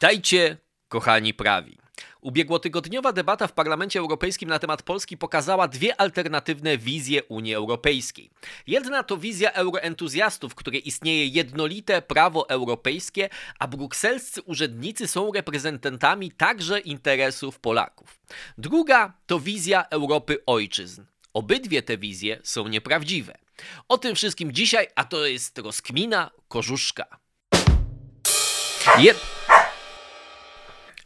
Witajcie, kochani prawi. Ubiegłotygodniowa debata w Parlamencie Europejskim na temat Polski pokazała dwie alternatywne wizje Unii Europejskiej. Jedna to wizja euroentuzjastów, w której istnieje jednolite prawo europejskie, a brukselscy urzędnicy są reprezentantami także interesów Polaków. Druga to wizja Europy ojczyzn. Obydwie te wizje są nieprawdziwe. O tym wszystkim dzisiaj, a to jest rozkmina Korzuszka. Je...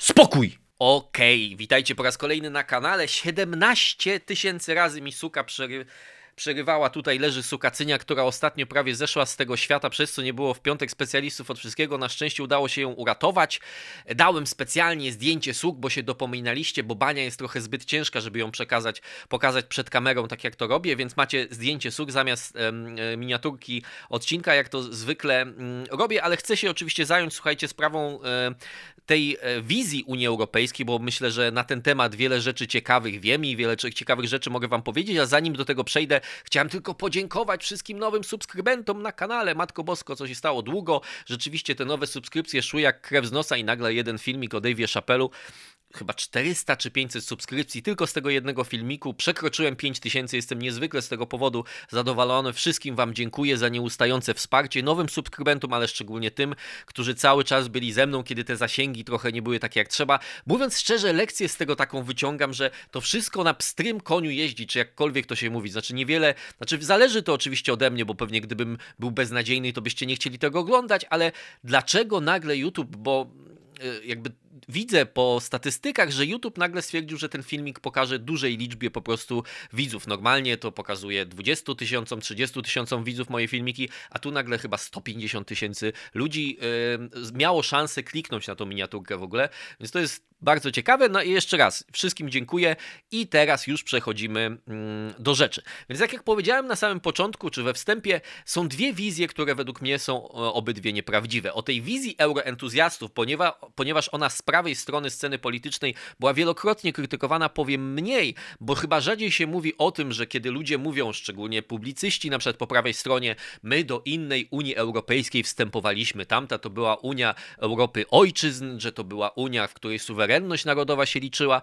Spokój! Okej, okay, witajcie po raz kolejny na kanale. 17 tysięcy razy mi suka przery przerywała. Tutaj leży Sukacynia, która ostatnio prawie zeszła z tego świata, przez co nie było w piątek specjalistów od wszystkiego. Na szczęście udało się ją uratować. Dałem specjalnie zdjęcie Suk, bo się dopominaliście, bo bania jest trochę zbyt ciężka, żeby ją przekazać, pokazać przed kamerą, tak jak to robię, więc macie zdjęcie Suk zamiast miniaturki odcinka, jak to zwykle mm, robię, ale chcę się oczywiście zająć, słuchajcie, sprawą tej e, wizji Unii Europejskiej, bo myślę, że na ten temat wiele rzeczy ciekawych wiem i wiele ciekawych rzeczy mogę Wam powiedzieć, a zanim do tego przejdę, chciałem tylko podziękować wszystkim nowym subskrybentom na kanale. Matko Bosko, co się stało długo. Rzeczywiście te nowe subskrypcje szły jak krew z nosa i nagle jeden filmik o Dave'ie Chappellu chyba 400 czy 500 subskrypcji tylko z tego jednego filmiku. Przekroczyłem 5000, jestem niezwykle z tego powodu zadowolony. Wszystkim Wam dziękuję za nieustające wsparcie, nowym subskrybentom, ale szczególnie tym, którzy cały czas byli ze mną, kiedy te zasięgi trochę nie były takie jak trzeba. Mówiąc szczerze, lekcję z tego taką wyciągam, że to wszystko na pstrym koniu jeździ, czy jakkolwiek to się mówi. Znaczy niewiele, znaczy zależy to oczywiście ode mnie, bo pewnie gdybym był beznadziejny, to byście nie chcieli tego oglądać, ale dlaczego nagle YouTube, bo y, jakby widzę po statystykach, że YouTube nagle stwierdził, że ten filmik pokaże dużej liczbie po prostu widzów. Normalnie to pokazuje 20 tysiącom, 30 tysiącom widzów moje filmiki, a tu nagle chyba 150 tysięcy ludzi yy, miało szansę kliknąć na tą miniaturkę w ogóle, więc to jest bardzo ciekawe. No i jeszcze raz, wszystkim dziękuję i teraz już przechodzimy mm, do rzeczy. Więc tak jak powiedziałem na samym początku, czy we wstępie, są dwie wizje, które według mnie są obydwie nieprawdziwe. O tej wizji euroentuzjastów, ponieważ, ponieważ ona z prawej strony sceny politycznej była wielokrotnie krytykowana, powiem mniej, bo chyba rzadziej się mówi o tym, że kiedy ludzie mówią, szczególnie publicyści, na przykład po prawej stronie, my do innej Unii Europejskiej wstępowaliśmy, tamta to była Unia Europy Ojczyzn, że to była Unia, w której suwerenność narodowa się liczyła.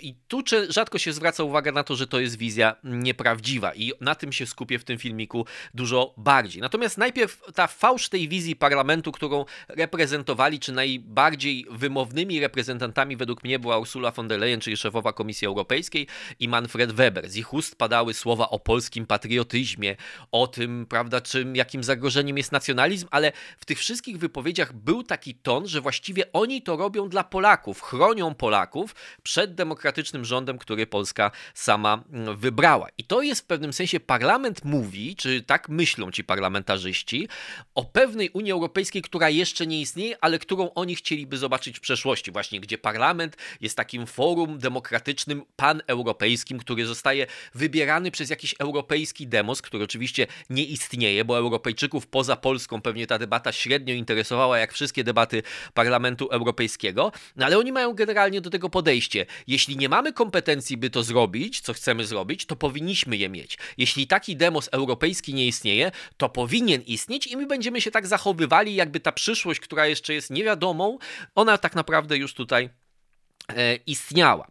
I tu rzadko się zwraca uwagę na to, że to jest wizja nieprawdziwa i na tym się skupię w tym filmiku dużo bardziej. Natomiast najpierw ta fałsz tej wizji parlamentu, którą reprezentowali, czy najbardziej wymownymi reprezentantami według mnie była Ursula von der Leyen, czyli szefowa Komisji Europejskiej i Manfred Weber. Z ich ust padały słowa o polskim patriotyzmie, o tym, prawda, czym, jakim zagrożeniem jest nacjonalizm, ale w tych wszystkich wypowiedziach był taki ton, że właściwie oni to robią dla Polaków, chronią Polaków przed demokratycznym rządem, który Polska sama mm, wybrała. I to jest w pewnym sensie parlament mówi, czy tak myślą ci parlamentarzyści, o pewnej Unii Europejskiej, która jeszcze nie istnieje, ale którą oni chcieliby zobaczyć w przeszłości, właśnie gdzie parlament jest takim forum demokratycznym, paneuropejskim, który zostaje wybierany przez jakiś europejski demos, który oczywiście nie istnieje, bo Europejczyków poza Polską pewnie ta debata średnio interesowała, jak wszystkie debaty Parlamentu Europejskiego, no ale oni mają generalnie do tego podejście. Jeśli nie mamy kompetencji, by to zrobić, co chcemy zrobić, to powinniśmy je mieć. Jeśli taki demos europejski nie istnieje, to powinien istnieć i my będziemy się tak zachowywali, jakby ta przyszłość, która jeszcze jest niewiadomą, ona tak naprawdę już tutaj e, istniała.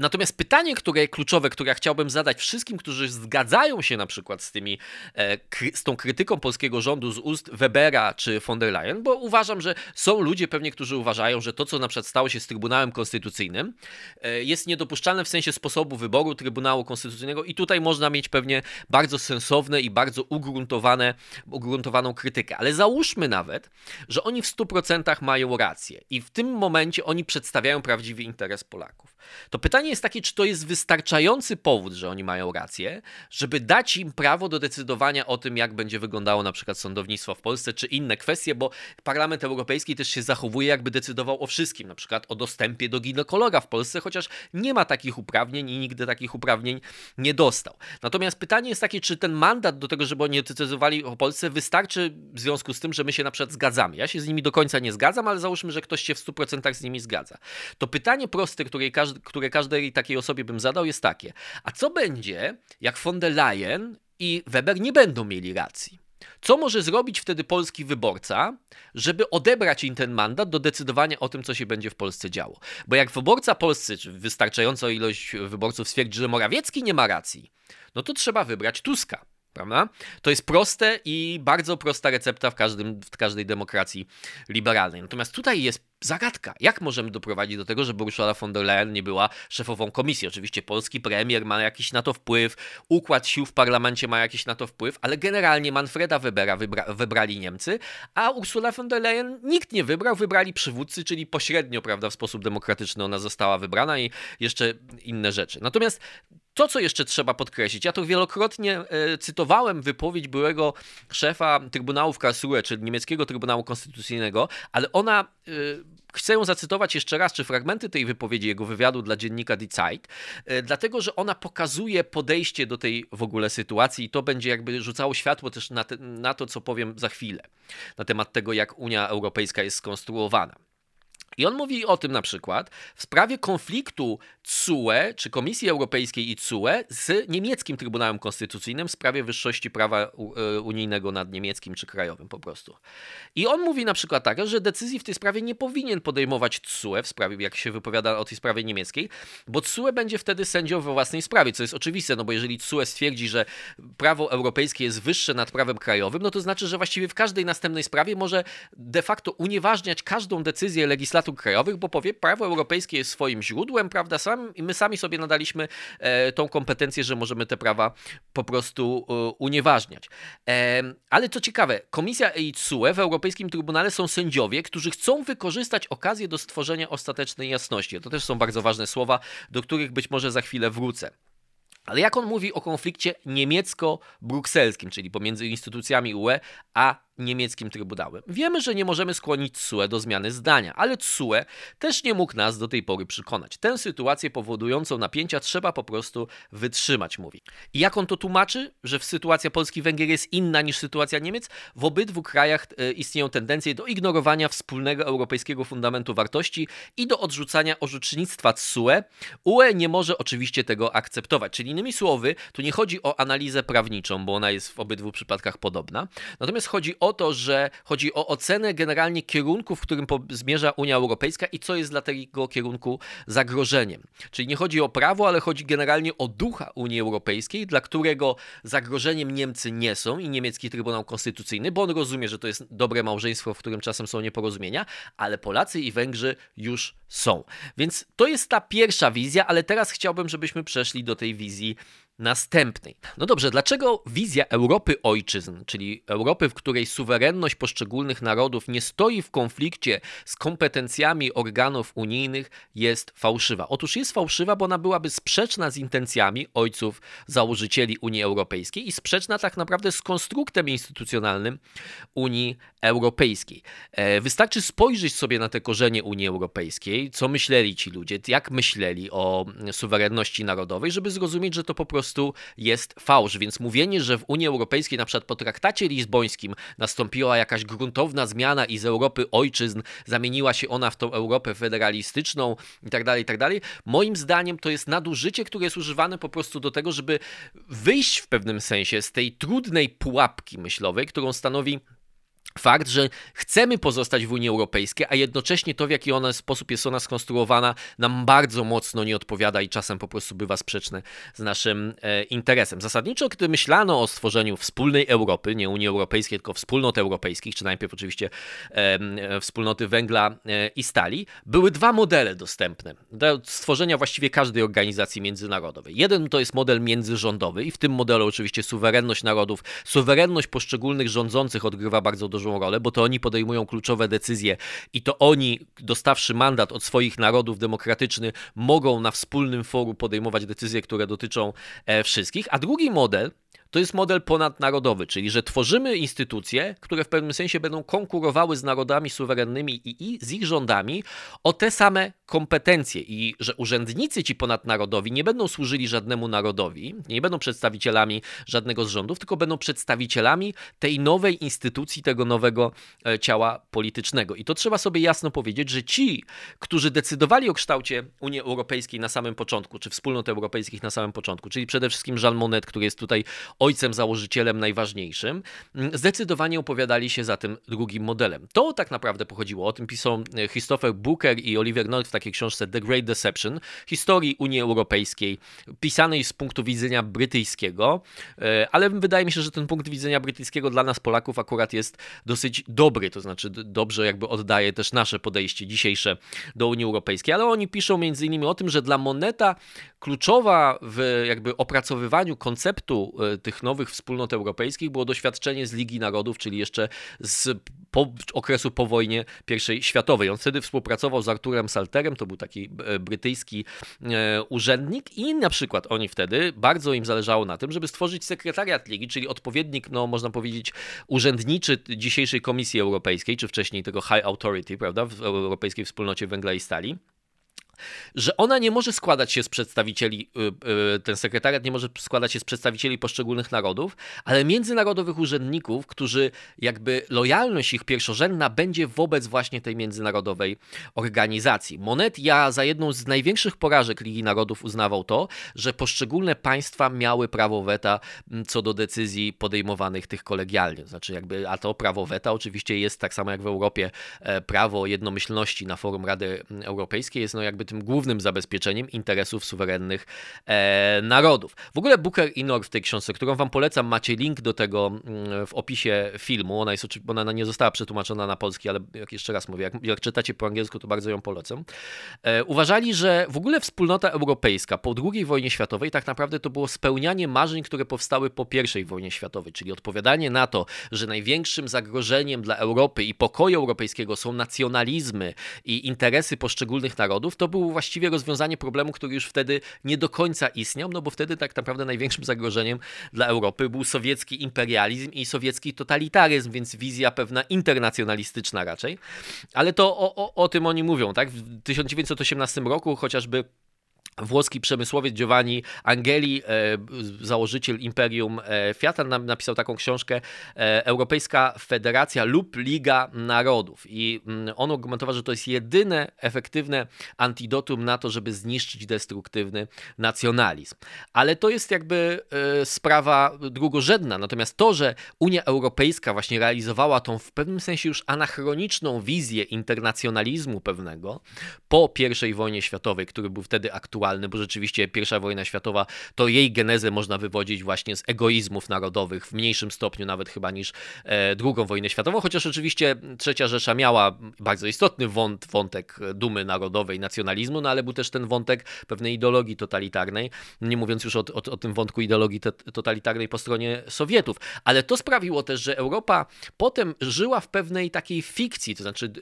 Natomiast pytanie, które kluczowe, które chciałbym zadać wszystkim, którzy zgadzają się na przykład z tymi, e, z tą krytyką polskiego rządu z ust Webera czy von der Leyen, bo uważam, że są ludzie pewnie, którzy uważają, że to, co na przykład stało się z Trybunałem Konstytucyjnym, e, jest niedopuszczalne w sensie sposobu wyboru Trybunału Konstytucyjnego i tutaj można mieć pewnie bardzo sensowne i bardzo ugruntowane, ugruntowaną krytykę. Ale załóżmy nawet, że oni w 100% mają rację i w tym momencie oni przedstawiają prawdziwy interes Polaków. To pytanie jest takie, czy to jest wystarczający powód, że oni mają rację, żeby dać im prawo do decydowania o tym, jak będzie wyglądało na przykład sądownictwo w Polsce, czy inne kwestie, bo Parlament Europejski też się zachowuje, jakby decydował o wszystkim, na przykład o dostępie do ginekologa w Polsce, chociaż nie ma takich uprawnień i nigdy takich uprawnień nie dostał. Natomiast pytanie jest takie, czy ten mandat do tego, żeby oni decydowali o Polsce, wystarczy w związku z tym, że my się na przykład zgadzamy. Ja się z nimi do końca nie zgadzam, ale załóżmy, że ktoś się w 100% z nimi zgadza. To pytanie proste, które każdy, które każdy każdej takiej osobie bym zadał, jest takie: a co będzie, jak von der Leyen i Weber nie będą mieli racji? Co może zrobić wtedy polski wyborca, żeby odebrać im ten mandat do decydowania o tym, co się będzie w Polsce działo? Bo jak wyborca polscy, czy wystarczająca ilość wyborców stwierdzi, że Morawiecki nie ma racji, no to trzeba wybrać Tuska. Prawda? To jest proste i bardzo prosta recepta w, każdym, w każdej demokracji liberalnej. Natomiast tutaj jest zagadka. Jak możemy doprowadzić do tego, żeby Ursula von der Leyen nie była szefową komisji? Oczywiście polski premier ma jakiś na to wpływ, układ sił w parlamencie ma jakiś na to wpływ, ale generalnie Manfreda Webera wybra wybrali Niemcy, a Ursula von der Leyen nikt nie wybrał, wybrali przywódcy, czyli pośrednio, prawda, w sposób demokratyczny ona została wybrana i jeszcze inne rzeczy. Natomiast to, co jeszcze trzeba podkreślić, ja to wielokrotnie e, cytowałem wypowiedź byłego szefa Trybunału w Karlsruhe, czyli niemieckiego Trybunału Konstytucyjnego, ale ona e, chcę ją zacytować jeszcze raz, czy fragmenty tej wypowiedzi, jego wywiadu dla dziennika Die Zeit, e, dlatego że ona pokazuje podejście do tej w ogóle sytuacji i to będzie jakby rzucało światło też na, te, na to, co powiem za chwilę, na temat tego, jak Unia Europejska jest skonstruowana. I on mówi o tym na przykład w sprawie konfliktu CUE, czy Komisji Europejskiej i CUE z niemieckim Trybunałem Konstytucyjnym w sprawie wyższości prawa e, unijnego nad niemieckim czy krajowym po prostu. I on mówi na przykład tak, że decyzji w tej sprawie nie powinien podejmować CUE w sprawie, jak się wypowiada o tej sprawie niemieckiej, bo CUE będzie wtedy sędzią we własnej sprawie, co jest oczywiste, no bo jeżeli CUE stwierdzi, że prawo europejskie jest wyższe nad prawem krajowym, no to znaczy, że właściwie w każdej następnej sprawie może de facto unieważniać każdą decyzję legislatur krajowych, bo powie, prawo europejskie jest swoim źródłem, prawda, sam, i my sami sobie nadaliśmy e, tą kompetencję, że możemy te prawa po prostu e, unieważniać. E, ale co ciekawe, Komisja i CUE w Europejskim Trybunale są sędziowie, którzy chcą wykorzystać okazję do stworzenia ostatecznej jasności. To też są bardzo ważne słowa, do których być może za chwilę wrócę. Ale jak on mówi o konflikcie niemiecko-brukselskim, czyli pomiędzy instytucjami UE a niemieckim trybunałem. Wiemy, że nie możemy skłonić TSUE do zmiany zdania, ale TSUE też nie mógł nas do tej pory przekonać. Tę sytuację powodującą napięcia trzeba po prostu wytrzymać, mówi. I jak on to tłumaczy, że sytuacja Polski-Węgier jest inna niż sytuacja Niemiec? W obydwu krajach e, istnieją tendencje do ignorowania wspólnego europejskiego fundamentu wartości i do odrzucania orzecznictwa TSUE. UE nie może oczywiście tego akceptować. Czyli innymi słowy, tu nie chodzi o analizę prawniczą, bo ona jest w obydwu przypadkach podobna. Natomiast chodzi o to, że chodzi o ocenę generalnie kierunku, w którym zmierza Unia Europejska i co jest dla tego kierunku zagrożeniem. Czyli nie chodzi o prawo, ale chodzi generalnie o ducha Unii Europejskiej, dla którego zagrożeniem Niemcy nie są i niemiecki Trybunał Konstytucyjny, bo on rozumie, że to jest dobre małżeństwo, w którym czasem są nieporozumienia, ale Polacy i Węgrzy już są. Więc to jest ta pierwsza wizja, ale teraz chciałbym, żebyśmy przeszli do tej wizji następnej. No dobrze, dlaczego wizja Europy ojczyzn, czyli Europy, w której suwerenność poszczególnych narodów nie stoi w konflikcie z kompetencjami organów unijnych, jest fałszywa? Otóż jest fałszywa, bo ona byłaby sprzeczna z intencjami ojców założycieli Unii Europejskiej i sprzeczna tak naprawdę z konstruktem instytucjonalnym Unii Europejskiej. E, wystarczy spojrzeć sobie na te korzenie Unii Europejskiej, co myśleli ci ludzie, jak myśleli o suwerenności narodowej, żeby zrozumieć, że to po prostu prostu jest fałsz. Więc mówienie, że w Unii Europejskiej, na przykład po traktacie lizbońskim, nastąpiła jakaś gruntowna zmiana i z Europy ojczyzn zamieniła się ona w tą Europę federalistyczną itd., tak itd., tak moim zdaniem to jest nadużycie, które jest używane po prostu do tego, żeby wyjść w pewnym sensie z tej trudnej pułapki myślowej, którą stanowi fakt, że chcemy pozostać w Unii Europejskiej, a jednocześnie to, w jaki ona sposób jest ona skonstruowana, nam bardzo mocno nie odpowiada i czasem po prostu bywa sprzeczne z naszym e, interesem. Zasadniczo, gdy myślano o stworzeniu wspólnej Europy, nie Unii Europejskiej, tylko wspólnot europejskich, czy najpierw oczywiście e, wspólnoty węgla e, i stali, były dwa modele dostępne do stworzenia właściwie każdej organizacji międzynarodowej. Jeden to jest model międzyrządowy i w tym modelu oczywiście suwerenność narodów, suwerenność poszczególnych rządzących odgrywa bardzo dużą rolę, bo to oni podejmują kluczowe decyzje i to oni, dostawszy mandat od swoich narodów demokratycznych, mogą na wspólnym forum podejmować decyzje, które dotyczą e, wszystkich. A drugi model to jest model ponadnarodowy, czyli że tworzymy instytucje, które w pewnym sensie będą konkurowały z narodami suwerennymi i, i z ich rządami o te same kompetencje i że urzędnicy ci ponadnarodowi nie będą służyli żadnemu narodowi, nie będą przedstawicielami żadnego z rządów, tylko będą przedstawicielami tej nowej instytucji, tego nowego e, ciała politycznego. I to trzeba sobie jasno powiedzieć, że ci, którzy decydowali o kształcie Unii Europejskiej na samym początku, czy wspólnot europejskich na samym początku, czyli przede wszystkim Jean Monnet, który jest tutaj ojcem założycielem najważniejszym, mm, zdecydowanie opowiadali się za tym drugim modelem. To tak naprawdę pochodziło. O tym pisał e, Christopher Booker i Oliver North w takiej książce The Great Deception, historii Unii Europejskiej, pisanej z punktu widzenia brytyjskiego, e, ale wydaje mi się, że ten punkt widzenia brytyjskiego dla nas Polaków akurat jest dosyć dobry, to znaczy dobrze jakby oddaje też nasze podejście dzisiejsze do Unii Europejskiej, ale oni piszą między innymi o tym, że dla Moneta kluczowa w jakby opracowywaniu konceptu e, tych nowych wspólnot europejskich było doświadczenie z Ligi Narodów, czyli jeszcze z po, okresu po wojnie I światowej. On wtedy współpracował z Arturem Salterem, to był taki e, brytyjski e, urzędnik i na przykład oni wtedy bardzo im zależało na tym, żeby stworzyć sekretariat Ligi, czyli odpowiednik, no można powiedzieć, urzędniczy dzisiejszej Komisji Europejskiej, czy wcześniej tego High Authority, prawda, w Europejskiej Wspólnocie Węgla i Stali że ona nie może składać się z przedstawicieli, y, y, ten sekretariat nie może składać się z przedstawicieli poszczególnych narodów, ale międzynarodowych urzędników, którzy jakby lojalność ich pierwszorzędna będzie wobec właśnie tej międzynarodowej organizacji. Monet ja za jedną z największych porażek Ligi Narodów uznawał to, że poszczególne państwa miały prawo weta co do decyzji podejmowanych tych kolegialnie. Znaczy jakby, a to prawo weta oczywiście jest tak samo jak w Europie e, prawo jednomyślności na forum Rady Europejskiej jest no jakby tym głównym zabezpieczeniem interesów suwerennych e, narodów. W ogóle Booker i North w tej książce, którą wam polecam, macie link do tego mm, w opisie filmu. Ona, jest, ona nie została przetłumaczona na polski, ale jak jeszcze raz mówię, jak, jak czytacie po angielsku, to bardzo ją polecam. E, uważali, że w ogóle wspólnota europejska po II wojnie światowej tak naprawdę to było spełnianie marzeń, które powstały po I wojnie światowej, czyli odpowiadanie na to, że największym zagrożeniem dla Europy i pokoju europejskiego są nacjonalizmy i interesy poszczególnych narodów, to był było właściwie rozwiązanie problemu, który już wtedy nie do końca istniał, no bo wtedy tak naprawdę największym zagrożeniem dla Europy był sowiecki imperializm i sowiecki totalitaryzm, więc wizja pewna internacjonalistyczna raczej. Ale to o, o, o tym oni mówią, tak? W 1918 roku chociażby Włoski przemysłowiec Giovanni Angeli, e, założyciel Imperium e, Fiata, napisał taką książkę e, Europejska Federacja lub Liga Narodów. I mm, on argumentował, że to jest jedyne efektywne antidotum na to, żeby zniszczyć destruktywny nacjonalizm. Ale to jest jakby sprawa drugorzędna. Natomiast to, że Unia Europejska właśnie realizowała tą w pewnym sensie już anachroniczną wizję internacjonalizmu pewnego po I wojnie światowej, który był wtedy aktualny, aktualny, bo rzeczywiście pierwsza wojna światowa, to jej genezę można wywodzić właśnie z egoizmów narodowych, w mniejszym stopniu nawet chyba niż e, drugą wojnę światową, chociaż oczywiście trzecia Rzesza miała bardzo istotny wąt, wątek dumy narodowej, nacjonalizmu, no ale był też ten wątek pewnej ideologii totalitarnej, nie mówiąc już o, o, o tym wątku ideologii totalitarnej po stronie Sowietów. Ale to sprawiło też, że Europa potem żyła w pewnej takiej fikcji, to znaczy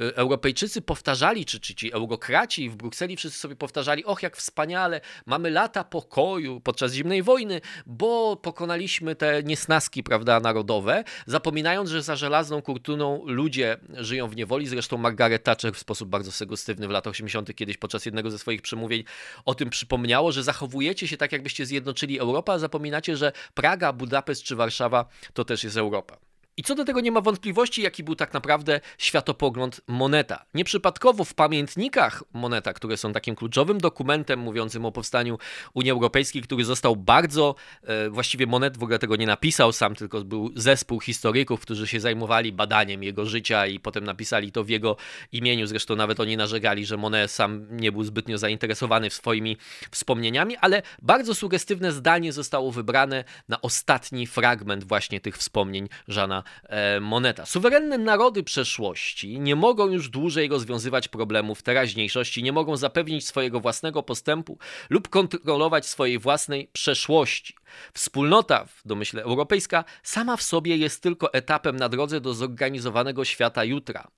e, Europejczycy powtarzali, czy, czy ci eurokraci w Brukseli wszyscy sobie powtarzali, och jak wspaniale, mamy lata pokoju podczas zimnej wojny, bo pokonaliśmy te niesnaski, prawda, narodowe, zapominając, że za żelazną kurtuną ludzie żyją w niewoli. Zresztą Margaret Thatcher w sposób bardzo segustywny w latach 80. kiedyś podczas jednego ze swoich przemówień o tym przypomniało, że zachowujecie się tak, jakbyście zjednoczyli Europę, a zapominacie, że Praga, Budapeszt czy Warszawa to też jest Europa. I co do tego nie ma wątpliwości, jaki był tak naprawdę światopogląd Moneta. Nieprzypadkowo w pamiętnikach Moneta, które są takim kluczowym dokumentem mówiącym o powstaniu Unii Europejskiej, który został bardzo, e, właściwie Monet w ogóle tego nie napisał sam, tylko był zespół historyków, którzy się zajmowali badaniem jego życia i potem napisali to w jego imieniu. Zresztą nawet oni narzekali, że Monet sam nie był zbytnio zainteresowany swoimi wspomnieniami, ale bardzo sugestywne zdanie zostało wybrane na ostatni fragment właśnie tych wspomnień Żana moneta. Suwerenne narody przeszłości nie mogą już dłużej rozwiązywać problemów teraźniejszości, nie mogą zapewnić swojego własnego postępu lub kontrolować swojej własnej przeszłości. Wspólnota, w domyśle europejska, sama w sobie jest tylko etapem na drodze do zorganizowanego świata jutra.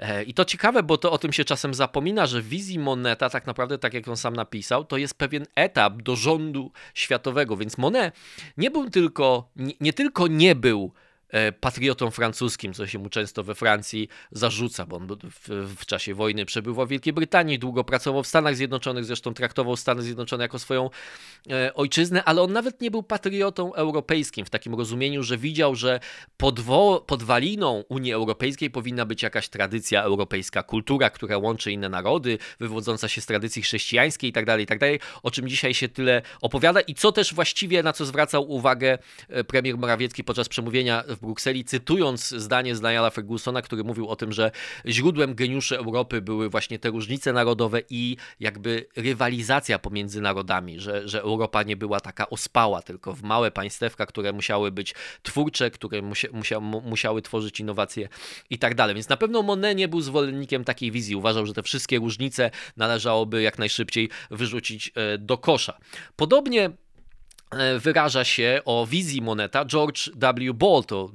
E, I to ciekawe, bo to o tym się czasem zapomina, że w wizji Moneta, tak naprawdę, tak jak on sam napisał, to jest pewien etap do rządu światowego. Więc Monet nie był tylko, nie, nie tylko nie był e, patriotą francuskim, co się mu często we Francji zarzuca, bo on w, w czasie wojny przebywał w Wielkiej Brytanii, długo pracował w Stanach Zjednoczonych, zresztą traktował Stany Zjednoczone jako swoją e, ojczyznę, ale on nawet nie był patriotą europejskim w takim rozumieniu, że widział, że podwo- podwaliną Unii Europejskiej powinna być jakaś tradycja europejska, kultura, która łączy inne narody, wywodząca się z tradycji chrześcijańskiej itd., tak itd., tak o czym dzisiaj się tyle opowiada i co też właściwie na co zwracał uwagę e, premier Morawiecki podczas przemówienia w Brukseli, cytując zdanie z Nialla Fergusona, który mówił o tym, że źródłem geniuszy Europy były właśnie te różnice narodowe i jakby rywalizacja pomiędzy narodami, że, że Europa nie była taka ospała, tylko w małe państewka, które musiały być twórcze, które musia, musia, musiały tworzyć innowacje i tak dalej. Więc na pewno Monet nie był zwolennikiem takiej wizji. Uważał, że te wszystkie różnice należałoby jak najszybciej wyrzucić e, do kosza. Podobnie wyraża się o wizji Moneta George W. Ball, to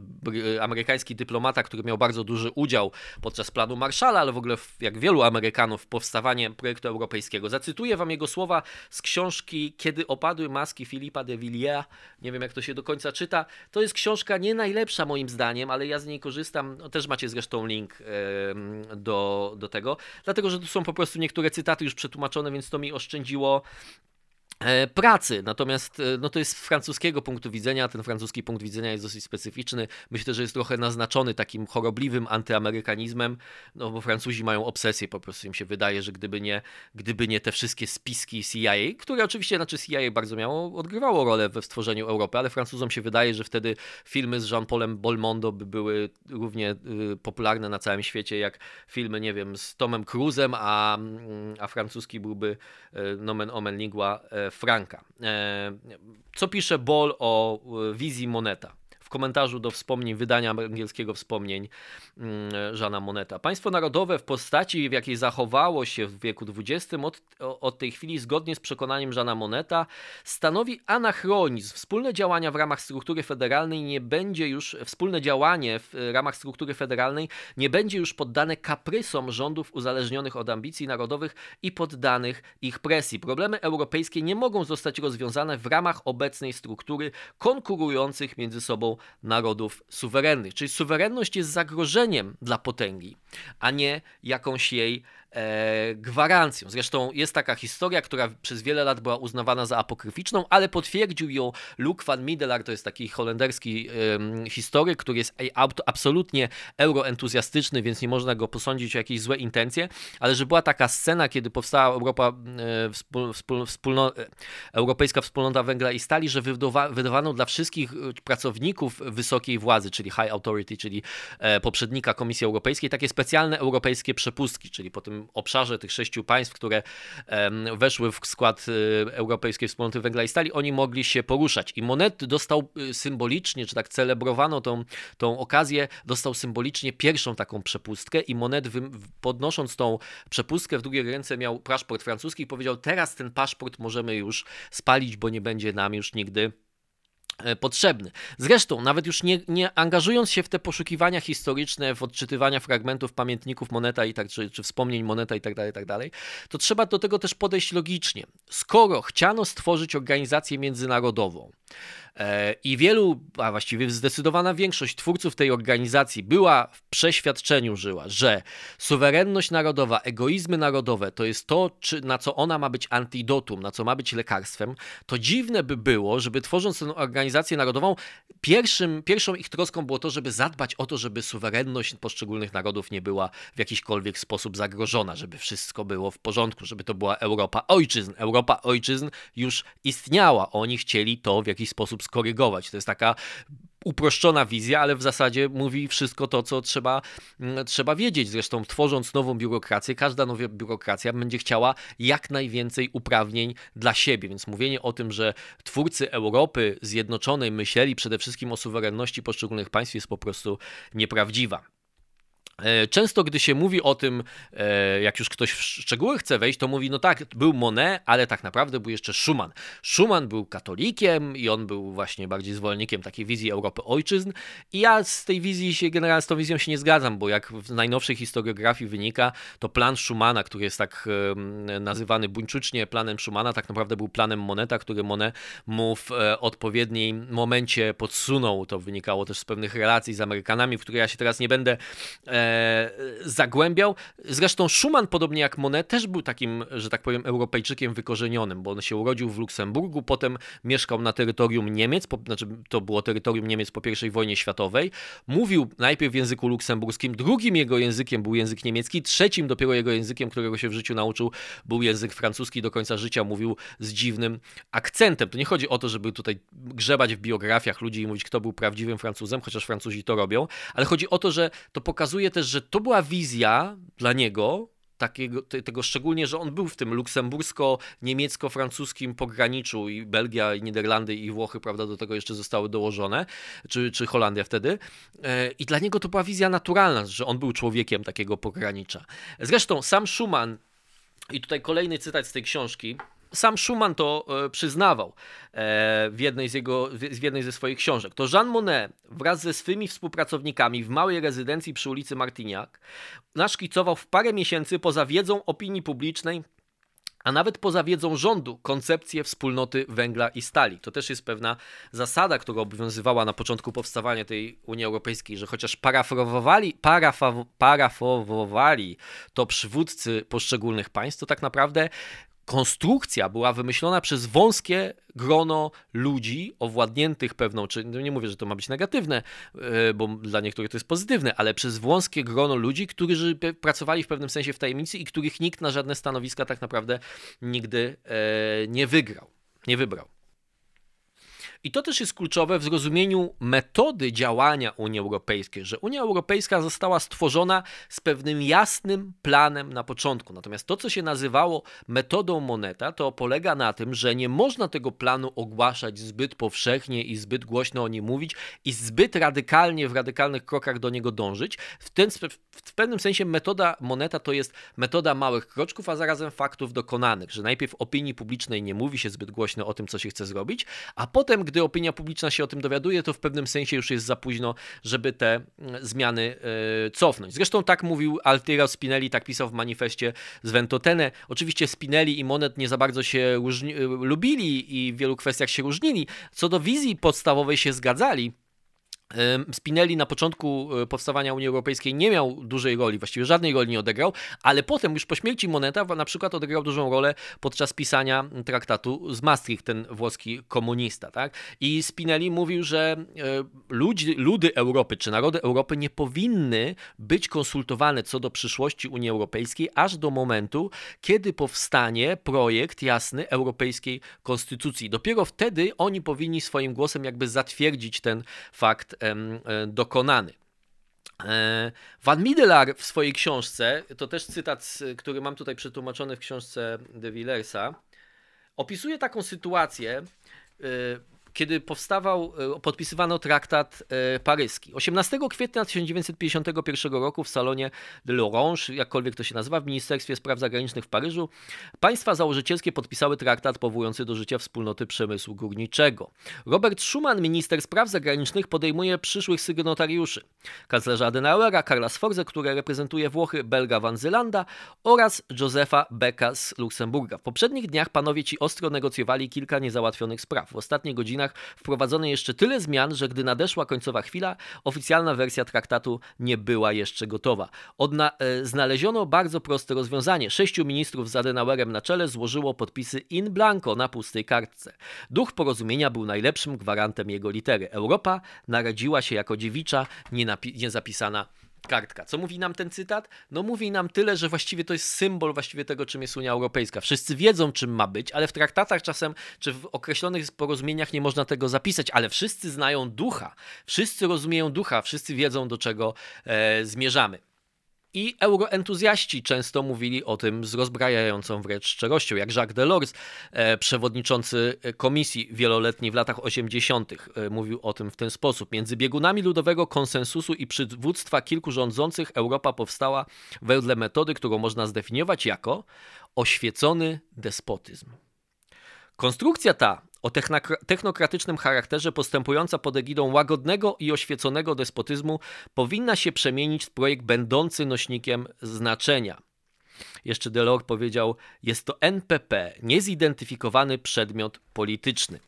amerykański dyplomata, który miał bardzo duży udział podczas planu Marshalla, ale w ogóle jak wielu Amerykanów w powstawanie projektu europejskiego. Zacytuję wam jego słowa z książki Kiedy opadły maski Filipa de Villiers. Nie wiem jak to się do końca czyta. To jest książka nie najlepsza moim zdaniem, ale ja z niej korzystam. No, też macie zresztą link do, do tego, dlatego że tu są po prostu niektóre cytaty już przetłumaczone, więc to mi oszczędziło E, pracy. Natomiast e, no to jest z francuskiego punktu widzenia, ten francuski punkt widzenia jest dosyć specyficzny. Myślę, że jest trochę naznaczony takim chorobliwym antyamerykanizmem, no bo Francuzi mają obsesję, po prostu im się wydaje, że gdyby nie, gdyby nie te wszystkie spiski CIA, które oczywiście, znaczy CIA bardzo miało, odgrywało rolę we stworzeniu Europy, ale Francuzom się wydaje, że wtedy filmy z Jean-Paulem Bolmondo by były równie y, popularne na całym świecie, jak filmy, nie wiem, z Tomem Cruzem, a, mm, a francuski byłby y, nomen omen lingua Franka. E, co pisze Ball o e, wizji Moneta? Komentarzu do wspomnień wydania angielskiego wspomnień mm, Żana Moneta. Państwo narodowe w postaci, w jakiej zachowało się w wieku XX od, od tej chwili zgodnie z przekonaniem Żana Moneta stanowi anachronizm. Wspólne działania w ramach struktury federalnej nie będzie już, wspólne działanie w ramach struktury federalnej nie będzie już poddane kaprysom rządów uzależnionych od ambicji narodowych i poddanych ich presji. Problemy europejskie nie mogą zostać rozwiązane w ramach obecnej struktury konkurujących między sobą narodów suwerennych. Czyli suwerenność jest zagrożeniem dla potęgi, a nie jakąś jej gwarancją. Zresztą jest taka historia, która przez wiele lat była uznawana za apokryficzną, ale potwierdził ją Luc van Middelaar, to jest taki holenderski e, historyk, który jest absolutnie euroentuzjastyczny, więc nie można go posądzić o jakieś złe intencje, ale że była taka scena, kiedy powstała Europa, e, wspól, wspól, wspólno, e, Europejska Wspólnota Węgla i Stali, że wydawa, wydawano dla wszystkich e, pracowników wysokiej władzy, czyli High Authority, czyli e, poprzednika Komisji Europejskiej, takie specjalne europejskie przepustki, czyli po tym obszarze tych sześciu państw, które weszły w skład y, Europejskiej Wspólnoty Węgla i Stali, oni mogli się poruszać. I Monet dostał y, symbolicznie, czy tak celebrowano tą, tą okazję, dostał symbolicznie pierwszą taką przepustkę i Monet podnosząc tą przepustkę w drugiej ręce miał paszport francuski i powiedział, teraz ten paszport możemy już spalić, bo nie będzie nam już nigdy potrzebny. Zresztą, nawet już nie, nie, angażując się w te poszukiwania historyczne, w odczytywania fragmentów pamiętników Moneta i tak, czy, czy wspomnień Moneta i tak dalej, tak dalej, to trzeba do tego też podejść logicznie. Skoro chciano stworzyć organizację międzynarodową, E, I wielu, a właściwie zdecydowana większość twórców tej organizacji była w przeświadczeniu żyła, że suwerenność narodowa, egoizmy narodowe to jest to, czy, na co ona ma być antidotum, na co ma być lekarstwem, to dziwne by było, żeby tworząc tę organizację narodową, pierwszym, pierwszą ich troską było to, żeby zadbać o to, żeby suwerenność poszczególnych narodów nie była w jakiśkolwiek sposób zagrożona, żeby wszystko było w porządku, żeby to była Europa ojczyzn. Europa ojczyzn już istniała. Oni chcieli to w jakiś sposób skorygować. To jest taka uproszczona wizja, ale w zasadzie mówi wszystko to, co trzeba, mm, trzeba wiedzieć. Zresztą tworząc nową biurokrację, każda nowa biurokracja będzie chciała jak najwięcej uprawnień dla siebie. Więc mówienie o tym, że twórcy Europy Zjednoczonej myśleli przede wszystkim o suwerenności poszczególnych państw jest po prostu nieprawdziwa. E, często, gdy się mówi o tym, e, jak już ktoś w szczegóły chce wejść, to mówi, no tak, był Monet, ale tak naprawdę był jeszcze Schumann. Schumann był katolikiem i on był właśnie bardziej zwolennikiem takiej wizji Europy ojczyzn. I ja z tej wizji się, generalnie z tą wizją się nie zgadzam, bo jak w najnowszej historiografii wynika, to plan Schumana, który jest tak nazywany buńczucznie planem Schumana, tak naprawdę był planem Moneta, który Monet mu w e, odpowiednim momencie podsunął. To wynikało też z pewnych relacji z Amerykanami, w które ja się teraz nie będę zagłębiał. Zresztą Schumann, podobnie jak Monet, też był takim, że tak powiem, Europejczykiem wykorzenionym, bo on się urodził w Luksemburgu, potem mieszkał na terytorium Niemiec, po, znaczy to było terytorium Niemiec po I wojnie światowej. Mówił najpierw w języku luksemburskim, drugim jego językiem był język niemiecki, trzecim dopiero jego językiem, którego się w życiu nauczył, był język francuski. Do końca życia mówił z dziwnym akcentem. To nie chodzi o to, żeby tutaj grzebać w biografiach ludzi i mówić, kto był prawdziwym Francuzem, chociaż Francuzi to robią, ale chodzi o to, że to pokazuje też, że to była wizja dla niego, takiego, tego szczególnie, że on był w tym luksembursko-niemiecko-francuskim pograniczu i Belgia, i Niderlandy, i Włochy, prawda, do tego jeszcze zostały dołożone, czy, czy Holandia wtedy. E, I dla niego to była wizja naturalna, że on był człowiekiem takiego pogranicza. Zresztą sam Schumann, i tutaj kolejny cytat z tej książki, sam Schumann to e, przyznawał e, w jednej, z jego, w jednej ze swoich książek. To Jean Monnet wraz ze swymi współpracownikami w małej rezydencji przy ulicy Martignac naszkicował w parę miesięcy poza wiedzą opinii publicznej a nawet poza wiedzą rządu koncepcję wspólnoty węgla i stali. To też jest pewna zasada, która obowiązywała na początku powstawania tej Unii Europejskiej, że chociaż parafowowali, parafowowali to przywódcy poszczególnych państw, to tak naprawdę konstrukcja była wymyślona przez wąskie grono ludzi owładniętych pewną, czy no nie mówię, że to ma być negatywne, e, bo dla niektórych to jest pozytywne, ale przez wąskie grono ludzi, którzy pracowali w pewnym sensie w tajemnicy i których nikt na żadne stanowiska tak naprawdę nigdy e, nie wygrał, nie wybrał. I to też jest kluczowe w zrozumieniu metody działania Unii Europejskiej, że Unia Europejska została stworzona z pewnym jasnym planem na początku. Natomiast to, co się nazywało metodą moneta, to polega na tym, że nie można tego planu ogłaszać zbyt powszechnie i zbyt głośno o nim mówić i zbyt radykalnie, w radykalnych krokach do niego dążyć. W, ten, w pewnym sensie metoda moneta to jest metoda małych kroczków, a zarazem faktów dokonanych, że najpierw opinii publicznej nie mówi się zbyt głośno o tym, co się chce zrobić, a potem, gdy opinia publiczna się o tym dowiaduje, to w pewnym sensie już jest za późno, żeby te mm, zmiany e, cofnąć. Zresztą tak mówił Altiero Spinelli, tak pisał w manifestie z Ventotene. Oczywiście Spinelli i Monet nie za bardzo się e, lubili i w wielu kwestiach się różnili. Co do wizji podstawowej się zgadzali, Spinelli na początku e, powstawania Unii Europejskiej nie miał dużej roli, właściwie żadnej roli nie odegrał, ale potem już po śmierci Moneta na przykład odegrał dużą rolę podczas pisania traktatu z Maastricht, ten włoski komunista. Tak? I Spinelli mówił, że e, ludzi, ludy Europy czy narody Europy nie powinny być konsultowane co do przyszłości Unii Europejskiej aż do momentu, kiedy powstanie projekt jasny europejskiej konstytucji. Dopiero wtedy oni powinni swoim głosem jakby zatwierdzić ten fakt E, dokonany. E, Van Middelaar w swojej książce, to też cytat, który mam tutaj przetłumaczony w książce De Villersa, opisuje taką sytuację, e, kiedy powstawał, e, podpisywano traktat e, paryski. 18 kwietnia 1951 roku w salonie de l'Orange, jakkolwiek to się nazywa, w Ministerstwie Spraw Zagranicznych w Paryżu, państwa założycielskie podpisały traktat powołujący do życia wspólnoty przemysłu górniczego. Robert Schuman, minister spraw zagranicznych, podejmuje przyszłych sygnatariuszy. Kanclerza Adenauera, Karla Sforze, który reprezentuje Włochy, Belga Van Zylanda oraz Josefa Becka z Luksemburga. W poprzednich dniach panowie ci ostro negocjowali kilka niezałatwionych spraw. W ostatnich godzinach wprowadzono jeszcze tyle zmian, że gdy nadeszła końcowa chwila, oficjalna wersja traktatu nie była jeszcze gotowa. Odna e, znaleziono bardzo proste rozwiązanie. Sześciu ministrów z Adenauerem na czele złożyło podpisy in blanco na pustej kartce. Duch porozumienia był najlepszym gwarantem jego litery. Europa narodziła się jako dziewicza, niezapisana kartka. Co mówi nam ten cytat? No mówi nam tyle, że właściwie to jest symbol właściwie tego, czym jest Unia Europejska. Wszyscy wiedzą, czym ma być, ale w traktatach czasem, czy w określonych porozumieniach nie można tego zapisać, ale wszyscy znają ducha, wszyscy rozumieją ducha, wszyscy wiedzą, do czego e, zmierzamy. I euroentuzjaści często mówili o tym z rozbrajającą wręcz szczerością, jak Jacques Delors, e, przewodniczący komisji wieloletniej w latach 80., e, mówił o tym w ten sposób. Między biegunami ludowego konsensusu i przywództwa kilku rządzących Europa powstała wedle metody, którą można zdefiniować jako oświecony despotyzm. Konstrukcja ta o technokratycznym charakterze postępująca pod egidą łagodnego i oświeconego despotyzmu powinna się przemienić w projekt będący nośnikiem znaczenia. Jeszcze Delors powiedział: Jest to NPP, niezidentyfikowany przedmiot polityczny.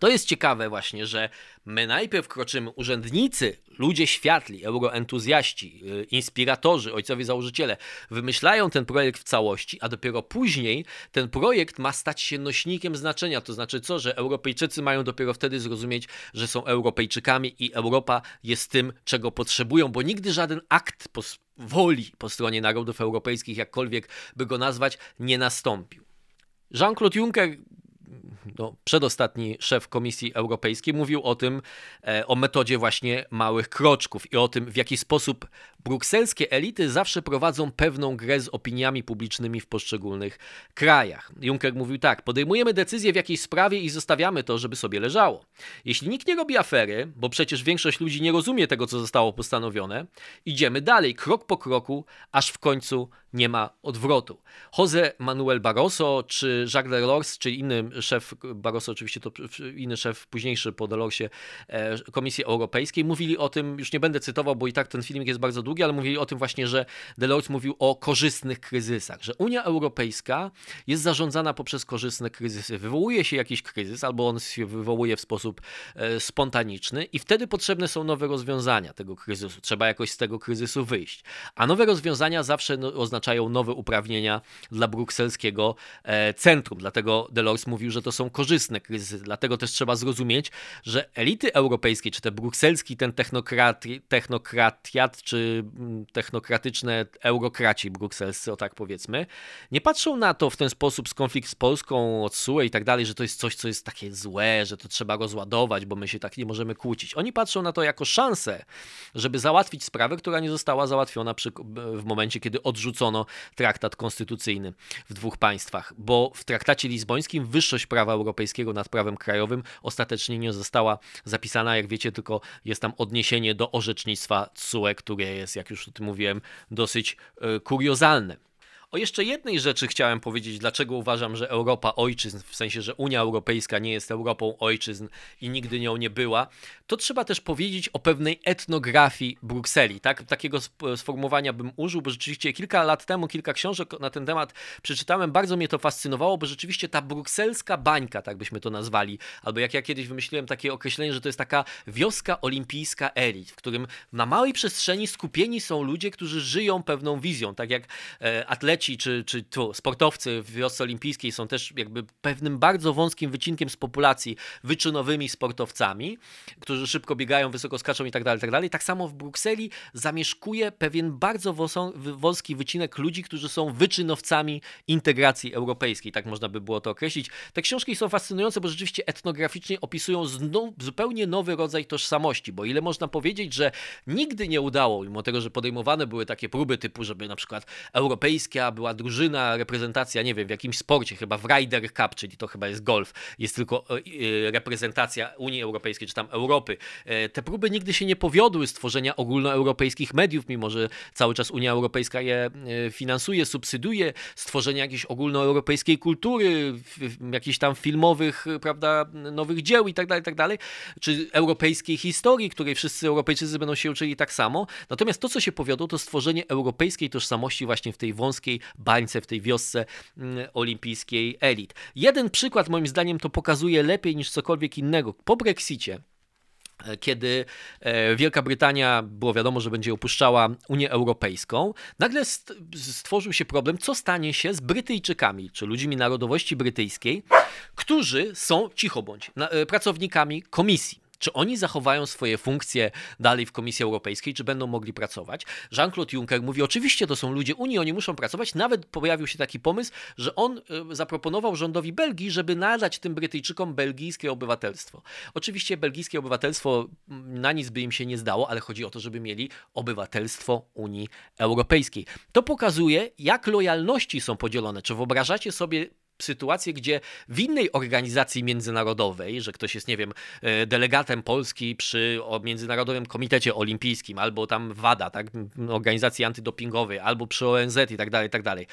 To jest ciekawe właśnie, że my najpierw kroczymy, urzędnicy, ludzie światli, euroentuzjaści, y, inspiratorzy, ojcowie założyciele, wymyślają ten projekt w całości, a dopiero później ten projekt ma stać się nośnikiem znaczenia. To znaczy co, że Europejczycy mają dopiero wtedy zrozumieć, że są Europejczykami i Europa jest tym, czego potrzebują, bo nigdy żaden akt woli po stronie narodów europejskich, jakkolwiek by go nazwać, nie nastąpił. Jean-Claude Juncker no, przedostatni szef Komisji Europejskiej, mówił o tym, e, o metodzie właśnie małych kroczków i o tym, w jaki sposób brukselskie elity zawsze prowadzą pewną grę z opiniami publicznymi w poszczególnych krajach. Juncker mówił tak: podejmujemy decyzję w jakiejś sprawie i zostawiamy to, żeby sobie leżało. Jeśli nikt nie robi afery, bo przecież większość ludzi nie rozumie tego, co zostało postanowione, idziemy dalej, krok po kroku, aż w końcu nie ma odwrotu. Jose Manuel Barroso czy Jacques Delors, czy inny szef, Barroso oczywiście to inny szef późniejszy po Delorsie e, Komisji Europejskiej, mówili o tym, już nie będę cytował, bo i tak ten filmik jest bardzo długi, ale mówili o tym właśnie, że Delors mówił o korzystnych kryzysach, że Unia Europejska jest zarządzana poprzez korzystne kryzysy. Wywołuje się jakiś kryzys, albo on się wywołuje w sposób e, spontaniczny i wtedy potrzebne są nowe rozwiązania tego kryzysu. Trzeba jakoś z tego kryzysu wyjść. A nowe rozwiązania zawsze no, oznaczają nowe uprawnienia dla brukselskiego e, centrum. Dlatego Delors mówił, że to są korzystne kryzysy. Dlatego też trzeba zrozumieć, że elity europejskie, czy te brukselski, ten technokrat, technokratiat, czy mm, technokratyczne eurokraci brukselscy, o tak powiedzmy, nie patrzą na to w ten sposób z konflikt z Polską, od SUE i tak dalej, że to jest coś, co jest takie złe, że to trzeba rozładować, bo my się tak nie możemy kłócić. Oni patrzą na to jako szansę, żeby załatwić sprawę, która nie została załatwiona przy, w momencie, kiedy odrzucono traktat konstytucyjny w dwóch państwach, bo w traktacie lizbońskim wyższość prawa europejskiego nad prawem krajowym ostatecznie nie została zapisana. Jak wiecie, tylko jest tam odniesienie do orzecznictwa CUE, które jest, jak już o tym mówiłem, dosyć e, kuriozalne. O jeszcze jednej rzeczy chciałem powiedzieć, dlaczego uważam, że Europa ojczyzn, w sensie, że Unia Europejska nie jest Europą ojczyzn i nigdy nią nie była, to trzeba też powiedzieć o pewnej etnografii Brukseli. Tak? Takiego sformułowania bym użył, bo rzeczywiście kilka lat temu kilka książek na ten temat przeczytałem, bardzo mnie to fascynowało, bo rzeczywiście ta brukselska bańka, tak byśmy to nazwali, albo jak ja kiedyś wymyśliłem takie określenie, że to jest taka wioska olimpijska elit, w którym na małej przestrzeni skupieni są ludzie, którzy żyją pewną wizją, tak jak e, atleci atleci czy, czy tu, sportowcy w wiosce olimpijskiej są też jakby pewnym bardzo wąskim wycinkiem z populacji wyczynowymi sportowcami, którzy szybko biegają, wysoko skaczą i tak dalej, tak dalej. Tak samo w Brukseli zamieszkuje pewien bardzo wąski wycinek ludzi, którzy są wyczynowcami integracji europejskiej, tak można by było to określić. Te książki są fascynujące, bo rzeczywiście etnograficznie opisują zupełnie nowy rodzaj tożsamości, bo ile można powiedzieć, że nigdy nie udało, mimo tego, że podejmowane były takie próby typu, żeby na przykład europejska była drużyna, reprezentacja, nie wiem, w jakimś sporcie, chyba w Ryder Cup, czyli to chyba jest golf, jest tylko e, e, reprezentacja Unii Europejskiej, czy tam Europy. E, te próby nigdy się nie powiodły stworzenia ogólnoeuropejskich mediów, mimo że cały czas Unia Europejska je finansuje, subsyduje, stworzenia jakiejś ogólnoeuropejskiej kultury, jakichś tam filmowych, prawda, nowych dzieł i tak dalej, tak dalej, czy europejskiej historii, której wszyscy Europejczycy będą się uczyli tak samo. Natomiast to, co się powiodło, to stworzenie europejskiej tożsamości właśnie w tej wąskiej bańce, w tej wiosce mm, olimpijskiej elit. Jeden przykład moim zdaniem to pokazuje lepiej niż cokolwiek innego. Po Brexicie e, kiedy e, Wielka Brytania było wiadomo, że będzie opuszczała Unię Europejską, nagle stworzył się problem, co stanie się z Brytyjczykami, czy ludźmi narodowości brytyjskiej, którzy są, cicho bądź, e, pracownikami komisji. Czy oni zachowają swoje funkcje dalej w Komisji Europejskiej, czy będą mogli pracować? Jean-Claude Juncker mówi, oczywiście to są ludzie Unii, oni muszą pracować. Nawet pojawił się taki pomysł, że on e, zaproponował rządowi Belgii, żeby nadać tym Brytyjczykom belgijskie obywatelstwo. Oczywiście belgijskie obywatelstwo mm, na nic by im się nie zdało, ale chodzi o to, żeby mieli obywatelstwo Unii Europejskiej. To pokazuje, jak lojalności są podzielone. Czy wyobrażacie sobie sytuację, gdzie w innej organizacji międzynarodowej, że ktoś jest, nie wiem, e, delegatem Polski przy Międzynarodowym Komitecie Olimpijskim, albo tam WADA, tak, organizacji antydopingowej, albo przy ONZ i tak dalej, i tak dalej.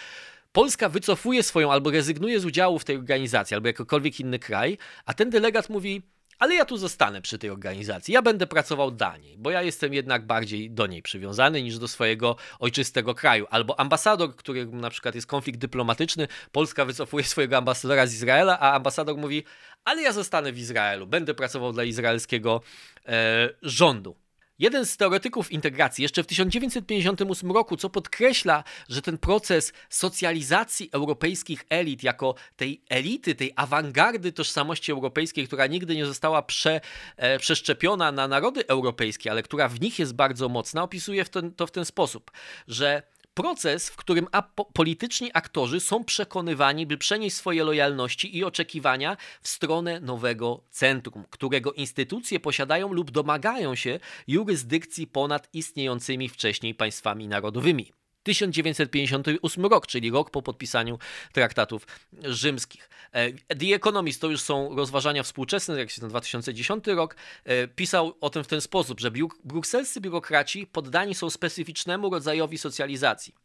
Polska wycofuje swoją albo rezygnuje z udziału w tej organizacji, albo jakikolwiek inny kraj, a ten delegat mówi: ale ja tu zostanę przy tej organizacji. Ja będę pracował dla niej, bo ja jestem jednak bardziej do niej przywiązany niż do swojego ojczystego kraju. Albo ambasador, który na przykład jest konflikt dyplomatyczny, Polska wycofuje swojego ambasadora z Izraela, a ambasador mówi: Ale ja zostanę w Izraelu, będę pracował dla izraelskiego e, rządu. Jeden z teoretyków integracji jeszcze w 1958 roku, co podkreśla, że ten proces socjalizacji europejskich elit jako tej elity, tej awangardy tożsamości europejskiej, która nigdy nie została prze, e, przeszczepiona na narody europejskie, ale która w nich jest bardzo mocna, opisuje w ten, to w ten sposób, że Proces, w którym polityczni aktorzy są przekonywani, by przenieść swoje lojalności i oczekiwania w stronę nowego centrum, którego instytucje posiadają lub domagają się jurysdykcji ponad istniejącymi wcześniej państwami narodowymi. 1958 rok, czyli rok po podpisaniu traktatów rzymskich. E, The Economist, to już są rozważania współczesne, jak się ten 2010 rok, e, pisał o tym w ten sposób, że brukselscy biurokraci poddani są specyficznemu rodzajowi socjalizacji.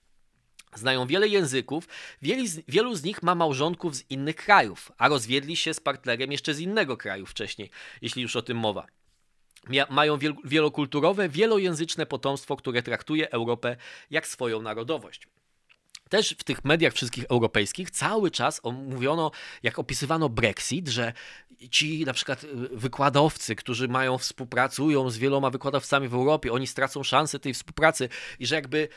Znają wiele języków, wielu z nich ma małżonków z innych krajów, a rozwiedli się z partnerem jeszcze z innego kraju wcześniej, jeśli już o tym mowa mają wielokulturowe, wielojęzyczne potomstwo, które traktuje Europę jak swoją narodowość. Też w tych mediach wszystkich europejskich cały czas mówiono, jak opisywano Brexit, że ci na przykład y, wykładowcy, którzy mają, współpracują z wieloma wykładowcami w Europie, oni stracą szansę tej współpracy i że jakby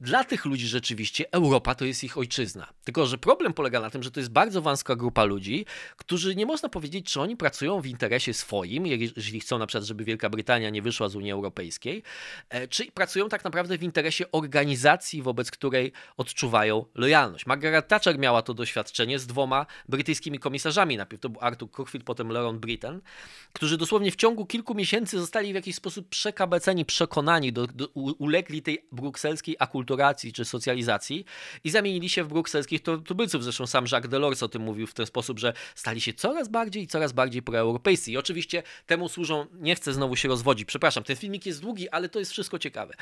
dla tych ludzi rzeczywiście Europa to jest ich ojczyzna. Tylko, że problem polega na tym, że to jest bardzo wąska grupa ludzi, którzy nie można powiedzieć, czy oni pracują w interesie swoim, jeżeli chcą na przykład, żeby Wielka Brytania nie wyszła z Unii Europejskiej, e, czy pracują tak naprawdę w interesie organizacji, wobec której odczuwają lojalność. Margaret Thatcher miała to doświadczenie z dwoma brytyjskimi komisarzami. Najpierw to był Arthur Cookfield, potem Laurent Britton, którzy dosłownie w ciągu kilku miesięcy zostali w jakiś sposób przekabeceni, przekonani, do, do, ulegli tej brukselskiej akultury akulturacji czy socjalizacji i zamienili się w brukselskich tubylców. Zresztą sam Jacques Delors o tym mówił w ten sposób, że stali się coraz bardziej i coraz bardziej proeuropejscy. I oczywiście temu służą, nie chcę znowu się rozwodzić, przepraszam, ten filmik jest długi, ale to jest wszystko ciekawe.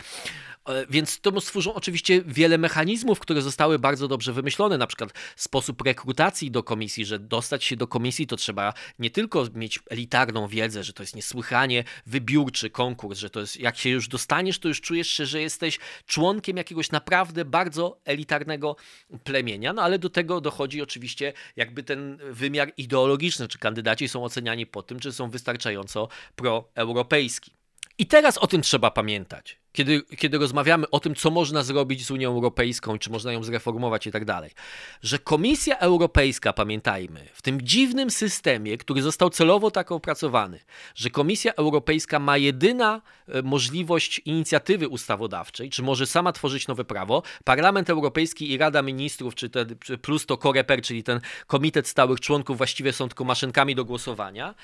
E, więc temu służą oczywiście wiele mechanizmów, które zostały bardzo dobrze wymyślone, na przykład sposób rekrutacji do komisji, że dostać się do komisji to trzeba nie tylko mieć elitarną wiedzę, że to jest niesłychanie wybiórczy konkurs, że to jest, jak się już dostaniesz, to już czujesz się, że jesteś członkiem jakiegoś jakiegoś naprawdę bardzo elitarnego plemienia, no ale do tego dochodzi oczywiście jakby ten wymiar ideologiczny, czy kandydaci są oceniani po tym, czy są wystarczająco proeuropejski. I teraz o tym trzeba pamiętać. Kiedy, kiedy rozmawiamy o tym, co można zrobić z Unią Europejską, czy można ją zreformować i tak dalej, że Komisja Europejska, pamiętajmy, w tym dziwnym systemie, który został celowo tak opracowany, że Komisja Europejska ma jedyna e, możliwość inicjatywy ustawodawczej, czy może sama tworzyć nowe prawo, Parlament Europejski i Rada Ministrów, czy plus to Koreper, czyli ten komitet stałych członków, właściwie są tylko maszynkami do głosowania,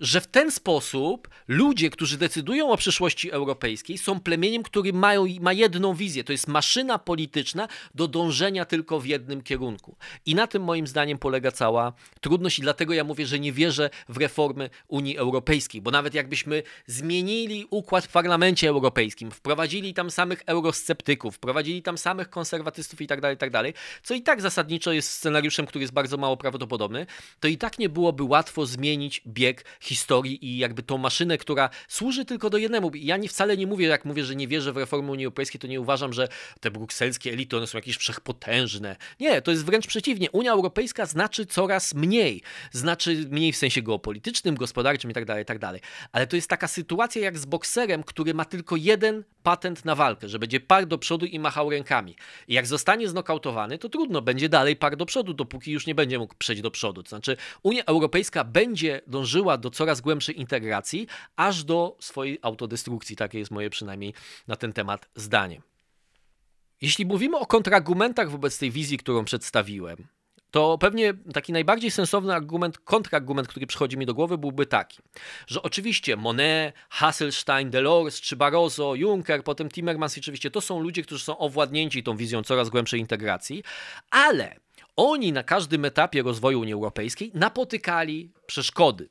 że w ten sposób ludzie, którzy decydują o przyszłości europejskiej, są plemieniem, który mają, ma jedną wizję. To jest maszyna polityczna do dążenia tylko w jednym kierunku. I na tym moim zdaniem polega cała trudność i dlatego ja mówię, że nie wierzę w reformy Unii Europejskiej, bo nawet jakbyśmy zmienili układ w Parlamencie Europejskim, wprowadzili tam samych eurosceptyków, wprowadzili tam samych konserwatystów i tak dalej, tak dalej, co i tak zasadniczo jest scenariuszem, który jest bardzo mało prawdopodobny, to i tak nie byłoby łatwo zmienić bieg historii i jakby tą maszynę, która służy tylko do jednemu. Ja nie, wcale nie mówię, jak mówię, że nie wierzę w reformę Unii Europejskiej, to nie uważam, że te brukselskie elity, one są jakieś wszechpotężne. Nie, to jest wręcz przeciwnie. Unia Europejska znaczy coraz mniej. Znaczy mniej w sensie geopolitycznym, gospodarczym i tak dalej, tak dalej. Ale to jest taka sytuacja jak z bokserem, który ma tylko jeden patent na walkę, że będzie par do przodu i machał rękami. I jak zostanie znokautowany, to trudno, będzie dalej par do przodu, dopóki już nie będzie mógł przejść do przodu. To znaczy Unia Europejska będzie dążyła do coraz głębszej integracji, aż do swojej autodestrukcji. Takie jest moje przynajmniej na ten temat zdanie. Jeśli mówimy o kontrargumentach wobec tej wizji, którą przedstawiłem, to pewnie taki najbardziej sensowny argument, kontrargument, który przychodzi mi do głowy, byłby taki, że oczywiście Monet, Hasselstein, Delors czy Barroso, Juncker, potem Timmermans, oczywiście to są ludzie, którzy są owładnięci tą wizją coraz głębszej integracji, ale oni na każdym etapie rozwoju Unii Europejskiej napotykali przeszkody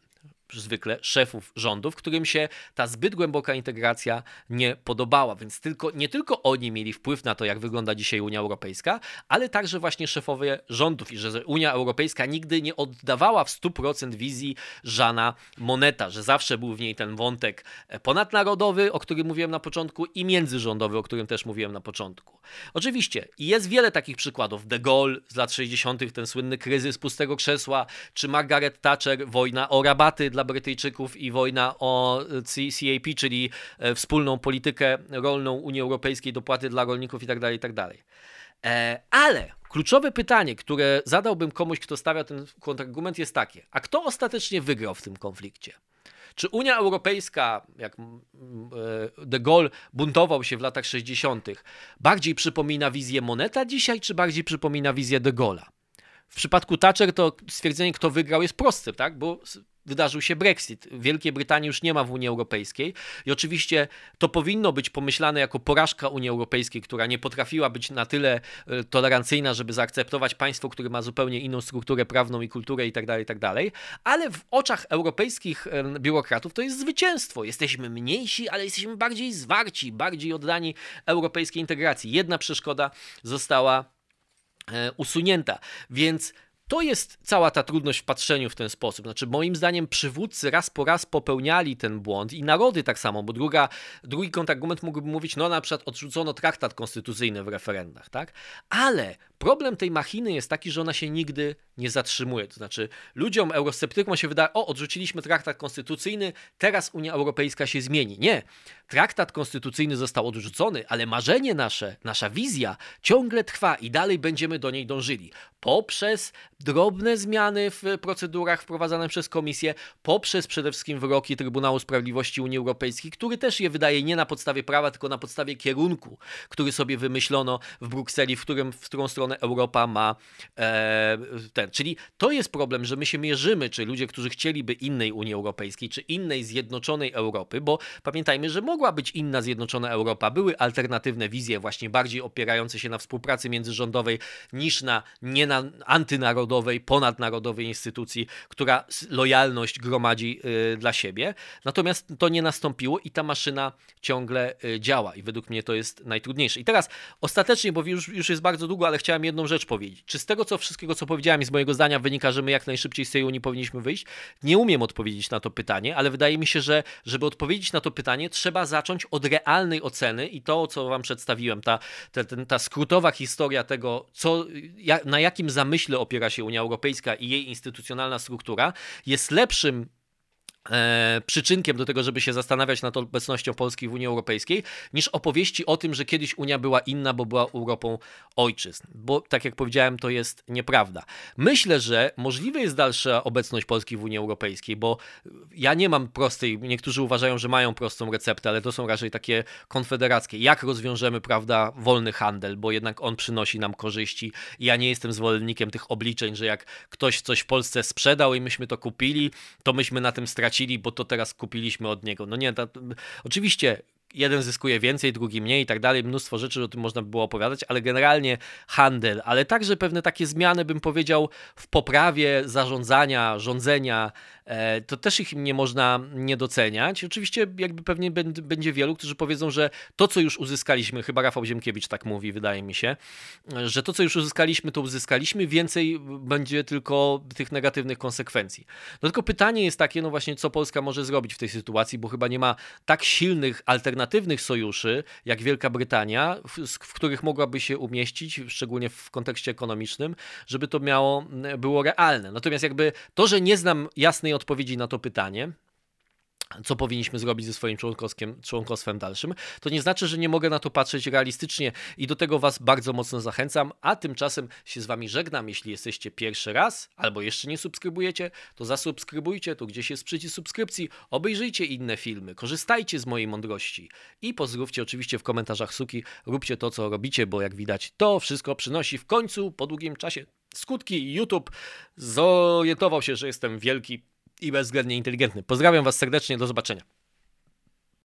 zwykle szefów rządów, którym się ta zbyt głęboka integracja nie podobała. Więc tylko, nie tylko oni mieli wpływ na to, jak wygląda dzisiaj Unia Europejska, ale także właśnie szefowie rządów i że Unia Europejska nigdy nie oddawała w 100% wizji Żana Moneta, że zawsze był w niej ten wątek ponadnarodowy, o którym mówiłem na początku i międzyrządowy, o którym też mówiłem na początku. Oczywiście jest wiele takich przykładów. De Gaulle z lat 60., ten słynny kryzys pustego krzesła, czy Margaret Thatcher, wojna o rabaty dla Brytyjczyków i wojna o CAP, czyli e, wspólną politykę rolną Unii Europejskiej, dopłaty dla rolników itd. Tak itd. Tak e, ale kluczowe pytanie, które zadałbym komuś, kto stawia ten kontrargument, jest takie: a kto ostatecznie wygrał w tym konflikcie? Czy Unia Europejska, jak e, de Gaulle buntował się w latach 60., bardziej przypomina wizję Moneta dzisiaj, czy bardziej przypomina wizję de Gaulle'a? W przypadku Thatcher to stwierdzenie, kto wygrał, jest proste, tak? bo wydarzył się Brexit. Wielkiej Brytanii już nie ma w Unii Europejskiej i oczywiście to powinno być pomyślane jako porażka Unii Europejskiej, która nie potrafiła być na tyle e, tolerancyjna, żeby zaakceptować państwo, które ma zupełnie inną strukturę prawną i kulturę itd., tak itd., tak ale w oczach europejskich biurokratów to jest zwycięstwo. Jesteśmy mniejsi, ale jesteśmy bardziej zwarci, bardziej oddani europejskiej integracji. Jedna przeszkoda została e, usunięta, więc to jest cała ta trudność w patrzeniu w ten sposób. Znaczy, moim zdaniem, przywódcy raz po raz popełniali ten błąd i narody tak samo, bo druga, drugi kontrargument mógłby mówić, no na przykład odrzucono traktat konstytucyjny w referendach, tak? Ale problem tej machiny jest taki, że ona się nigdy nie zatrzymuje. To znaczy, ludziom, eurosceptykom się wydaje, o, odrzuciliśmy traktat konstytucyjny, teraz Unia Europejska się zmieni. Nie. Traktat konstytucyjny został odrzucony, ale marzenie nasze, nasza wizja ciągle trwa i dalej będziemy do niej dążyli. Poprzez drobne zmiany w procedurach wprowadzane przez Komisję, poprzez przede wszystkim wyroki Trybunału Sprawiedliwości Unii Europejskiej, który też je wydaje nie na podstawie prawa, tylko na podstawie kierunku, który sobie wymyślono w Brukseli, w, którym, w którą stronę Europa ma e, ten. Czyli to jest problem, że my się mierzymy, czy ludzie, którzy chcieliby innej Unii Europejskiej, czy innej zjednoczonej Europy, bo pamiętajmy, że mogła być inna zjednoczona Europa, były alternatywne wizje, właśnie bardziej opierające się na współpracy międzyrządowej niż na, nie na antynarodowej, ponadnarodowej instytucji, która lojalność gromadzi y, dla siebie. Natomiast to nie nastąpiło i ta maszyna ciągle y, działa i według mnie to jest najtrudniejsze. I teraz ostatecznie, bo już, już jest bardzo długo, ale chciałem jedną rzecz powiedzieć. Czy z tego co wszystkiego, co powiedziałem i z mojego zdania wynika, że my jak najszybciej z tej Unii powinniśmy wyjść? Nie umiem odpowiedzieć na to pytanie, ale wydaje mi się, że żeby odpowiedzieć na to pytanie, trzeba zacząć od realnej oceny i to, co wam przedstawiłem, ta, ta, ta skrótowa historia tego, co, na jakim zamyśle opiera się Unia Europejska i jej instytucjonalna struktura, jest lepszym przyczynkiem do tego, żeby się zastanawiać nad obecnością Polski w Unii Europejskiej, niż opowieści o tym, że kiedyś Unia była inna, bo była Europą ojczyzn. Bo tak jak powiedziałem, to jest nieprawda. Myślę, że możliwe jest dalsza obecność Polski w Unii Europejskiej, bo ja nie mam prostej, niektórzy uważają, że mają prostą receptę, ale to są raczej takie konfederackie. Jak rozwiążemy, prawda, wolny handel, bo jednak on przynosi nam korzyści. Ja nie jestem zwolennikiem tych obliczeń, że jak ktoś coś w Polsce sprzedał i myśmy to kupili, to myśmy na tym stracili stracili, bo to teraz kupiliśmy od niego. No nie, oczywiście jeden zyskuje więcej, drugi mniej i tak dalej. Mnóstwo rzeczy o tym można by było opowiadać, ale generalnie handel, ale także pewne takie zmiany, bym powiedział, w poprawie zarządzania, rządzenia, e, to też ich nie można nie doceniać. Oczywiście jakby pewnie będzie wielu, którzy powiedzą, że to, co już uzyskaliśmy, chyba Rafał Ziemkiewicz tak mówi, wydaje mi się, że to, co już uzyskaliśmy, to uzyskaliśmy, więcej będzie tylko tych negatywnych konsekwencji. No tylko pytanie jest takie, no właśnie, co Polska może zrobić w tej sytuacji, bo chyba nie ma tak silnych alternatyw alternatywnych sojuszy, jak Wielka Brytania, w, w, których mogłaby się umieścić, szczególnie w kontekście ekonomicznym, żeby to miało, było realne. Natomiast jakby to, że nie znam jasnej odpowiedzi na to pytanie, co powinniśmy zrobić ze swoim członkostwem dalszym, to nie znaczy, że nie mogę na to patrzeć realistycznie i do tego Was bardzo mocno zachęcam, a tymczasem się z Wami żegnam. Jeśli jesteście pierwszy raz albo jeszcze nie subskrybujecie, to zasubskrybujcie, tu gdzieś jest przycisk subskrypcji, obejrzyjcie inne filmy, korzystajcie z mojej mądrości i pozdrówcie oczywiście w komentarzach suki, róbcie to, co robicie, bo jak widać, to wszystko przynosi w końcu po długim czasie skutki. YouTube zorientował się, że jestem wielki i bezwzględnie inteligentny. Pozdrawiam Was serdecznie, do zobaczenia.